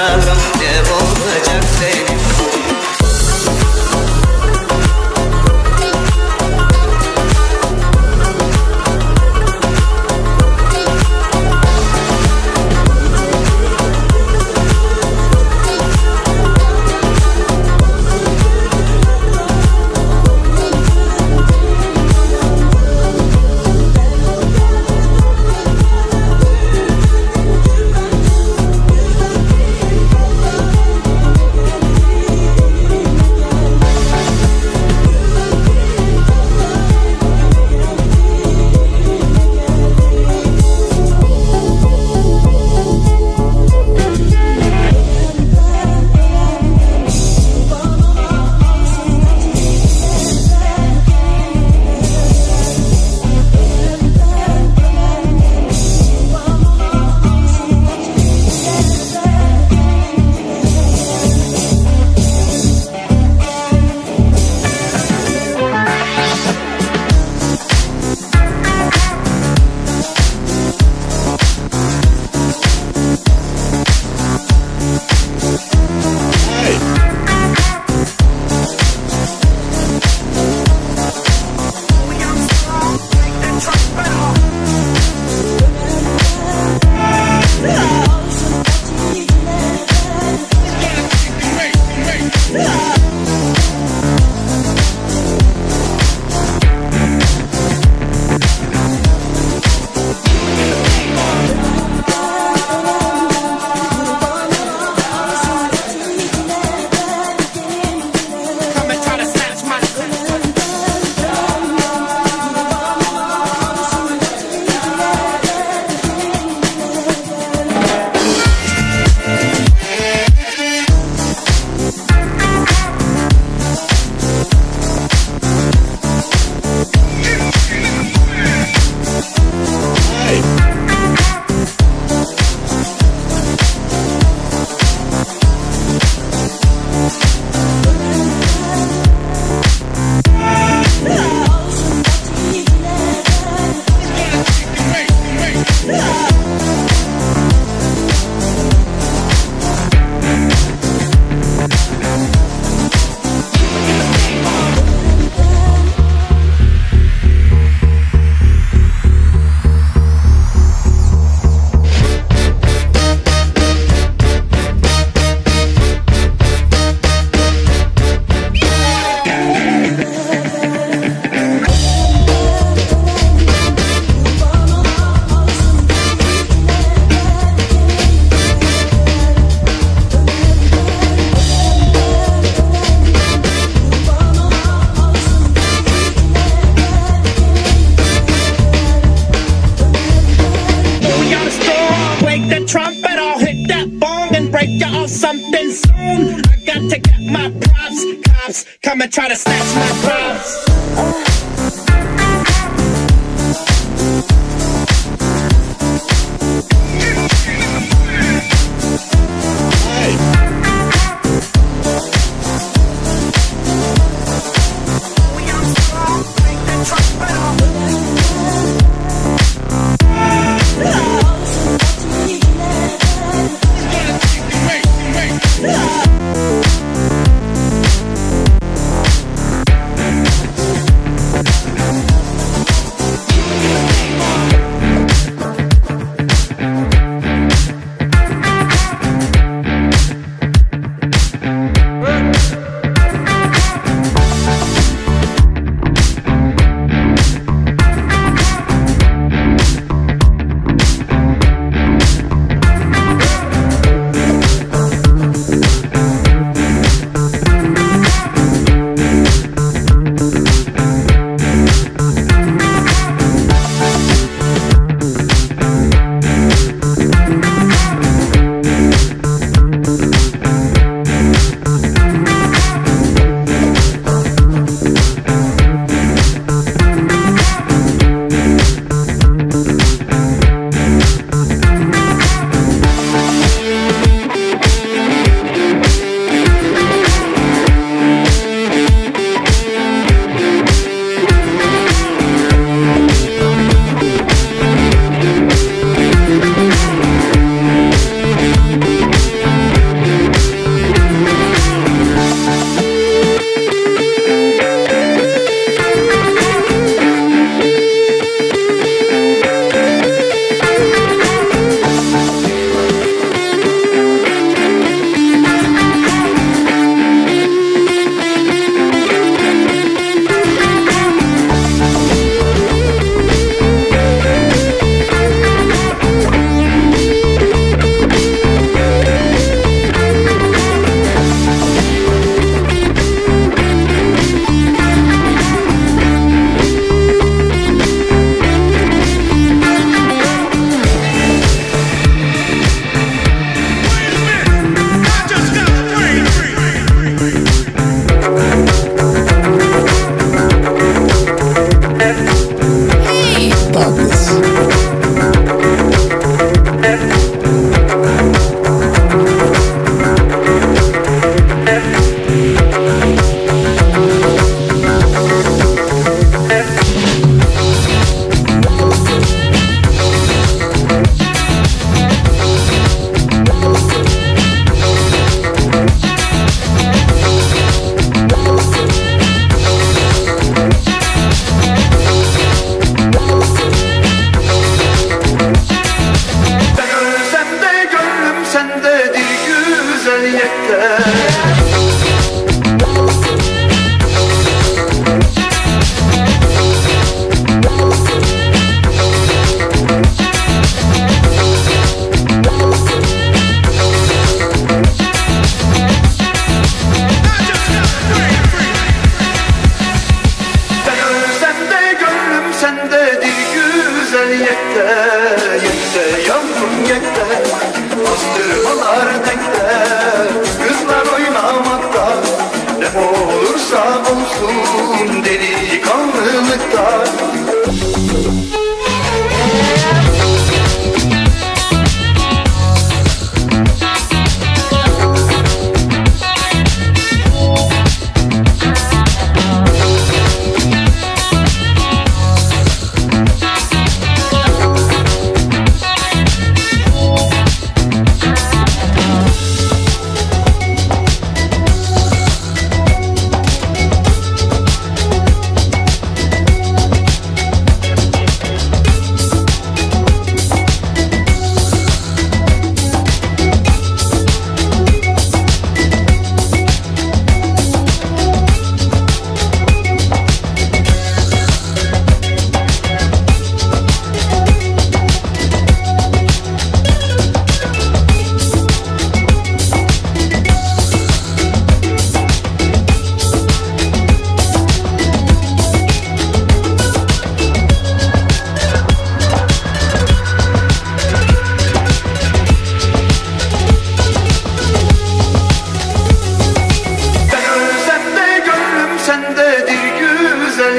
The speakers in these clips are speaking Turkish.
love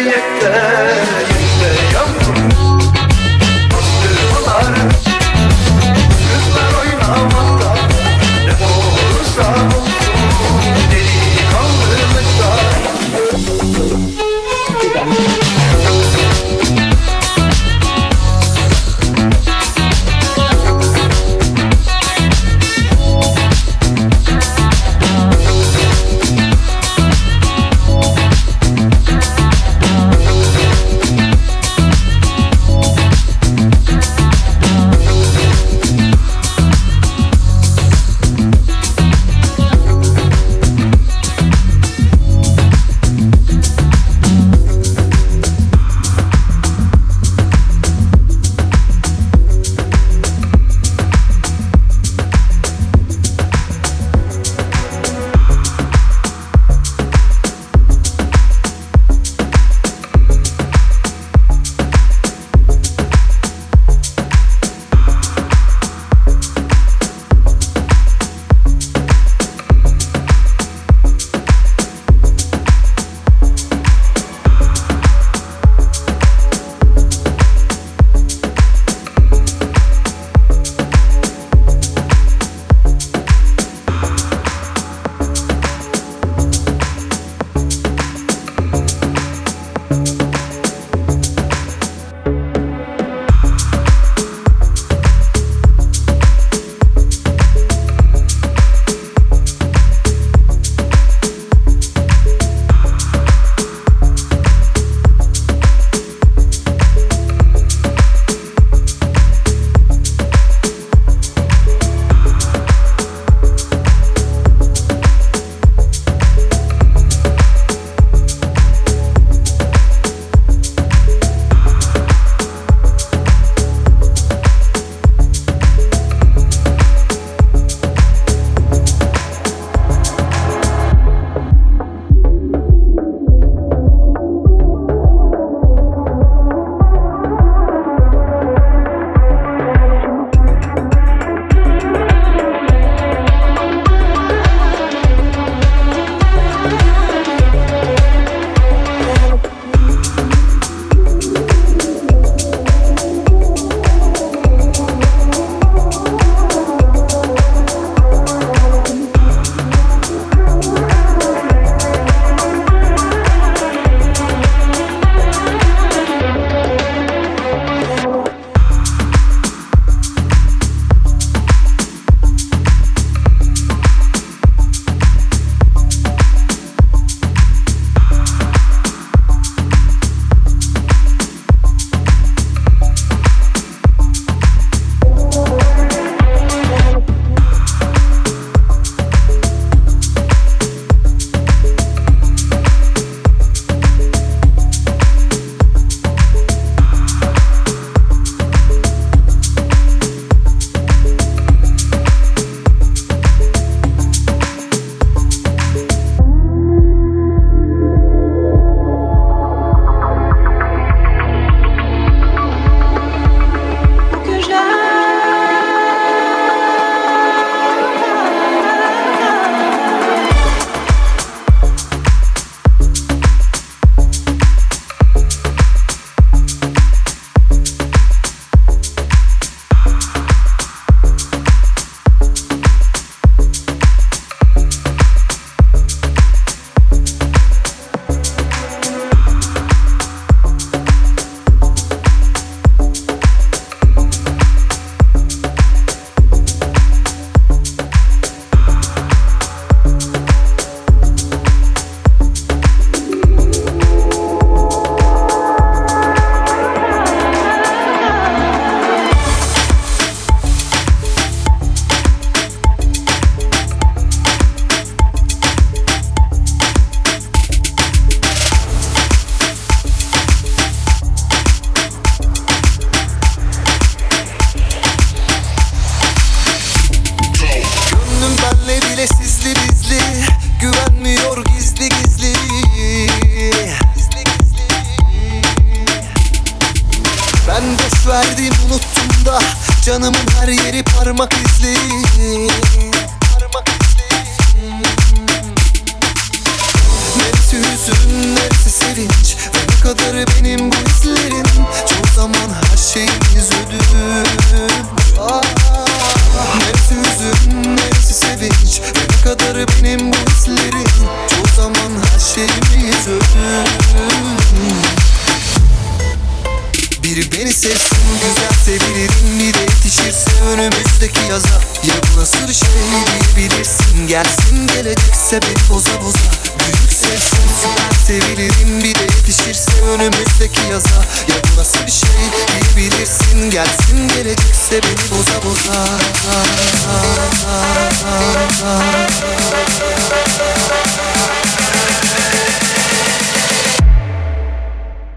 Maria Clara.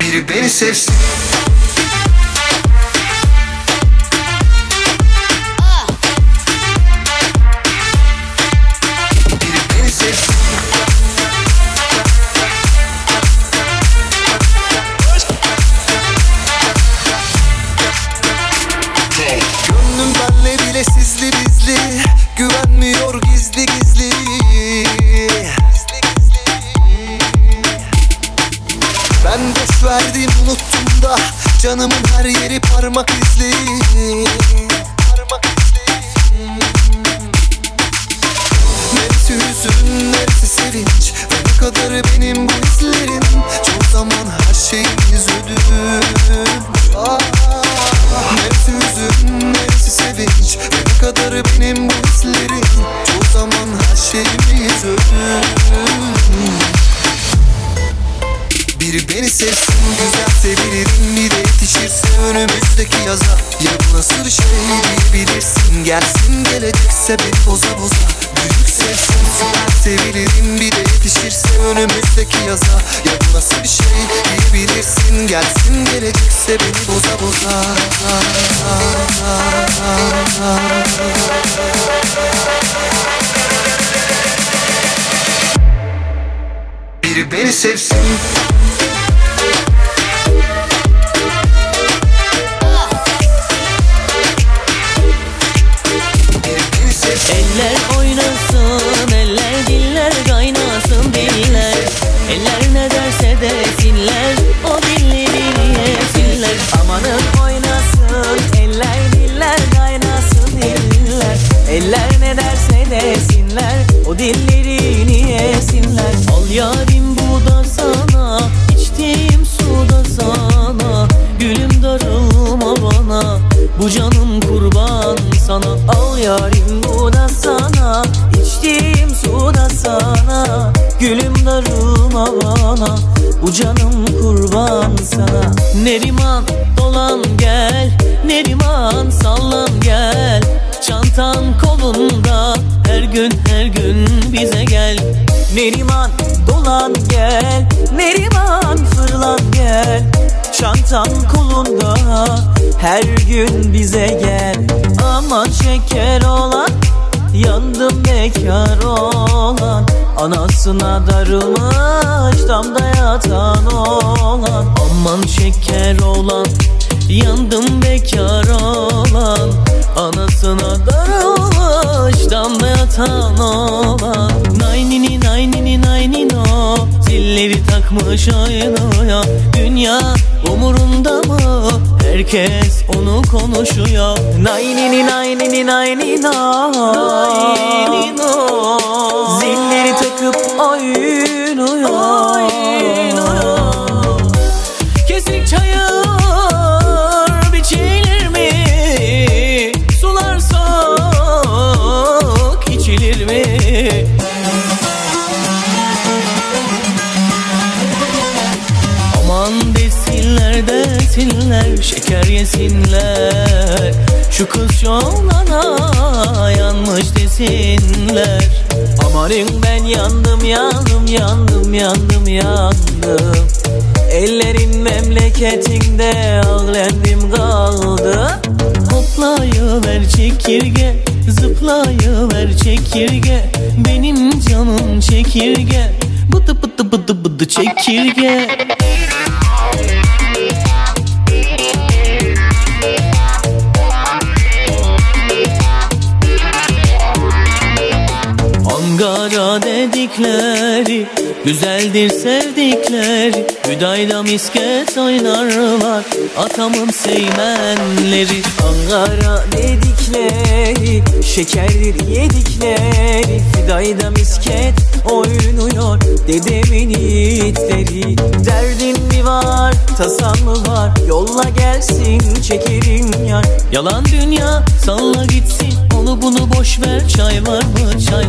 Biri beni sevsin her yeri parmak izli. Neresi hüzün, neresi sevinç? Ve ne kadarı benim bu hislerin Çoğu zaman her şeyimiz ödün ah, Neresi hüzün, neresi sevinç? Ve ne kadarı benim bu hislerin Çoğu zaman her şeyimiz ödün biri beni sevsin güzel sevilirim. Bir de yetişirse önümüzdeki yaza. Ya bu nasıl şey diyebilirsin. Gelsin gelecekse beni boza boza. Büyük sevsin süper sevilirim. Bir de yetişirse önümüzdeki yaza. Ya bu nasıl bir şey diyebilirsin. Gelsin gelecekse beni boza boza Biri beni sevsin. Eller oynasın, eller diller kaynasın diller. Eller ne derse desinler, o dilleri yesinler. Amanın oynasın, eller diller kaynasın diller. Eller ne derse desinler, o dillerini Her gün bize gel. Aman şeker olan Yandım bekar olan. Anasına darılmış Damda yatan olan. Aman şeker olan Yandım bekar olan. Anasına darılmış Damda yatan olan. Naynini naynini naynino Zilleri takmış aynaya. Dünya umurunda mı? Herkes onu konuşuyor. Naynini naynini naynino Naynino Zilleri takıp Oynuyor şeker yesinler Şu kız yolana yanmış desinler. Amanın ben yandım yandım yandım yandım yandım. Ellerin memleketinde ağlendim kaldı. Hoplayıver çekirge Zıplayıver çekirge. Benim canım çekirge. Bıdı bıdı bıdı bıdı çekirge Güzeldir sevdikleri Hüdayda misket oynarlar Atamın seymenleri. Ankara dedikleri Şekerdir yedikleri. Fidayda misket oynuyor Dedemin yiğitleri. Derdin mi var tasan mı var? Yolla gelsin çekerim yar. Yalan dünya salla gitsin. Onu bunu boş ver çay var mı çay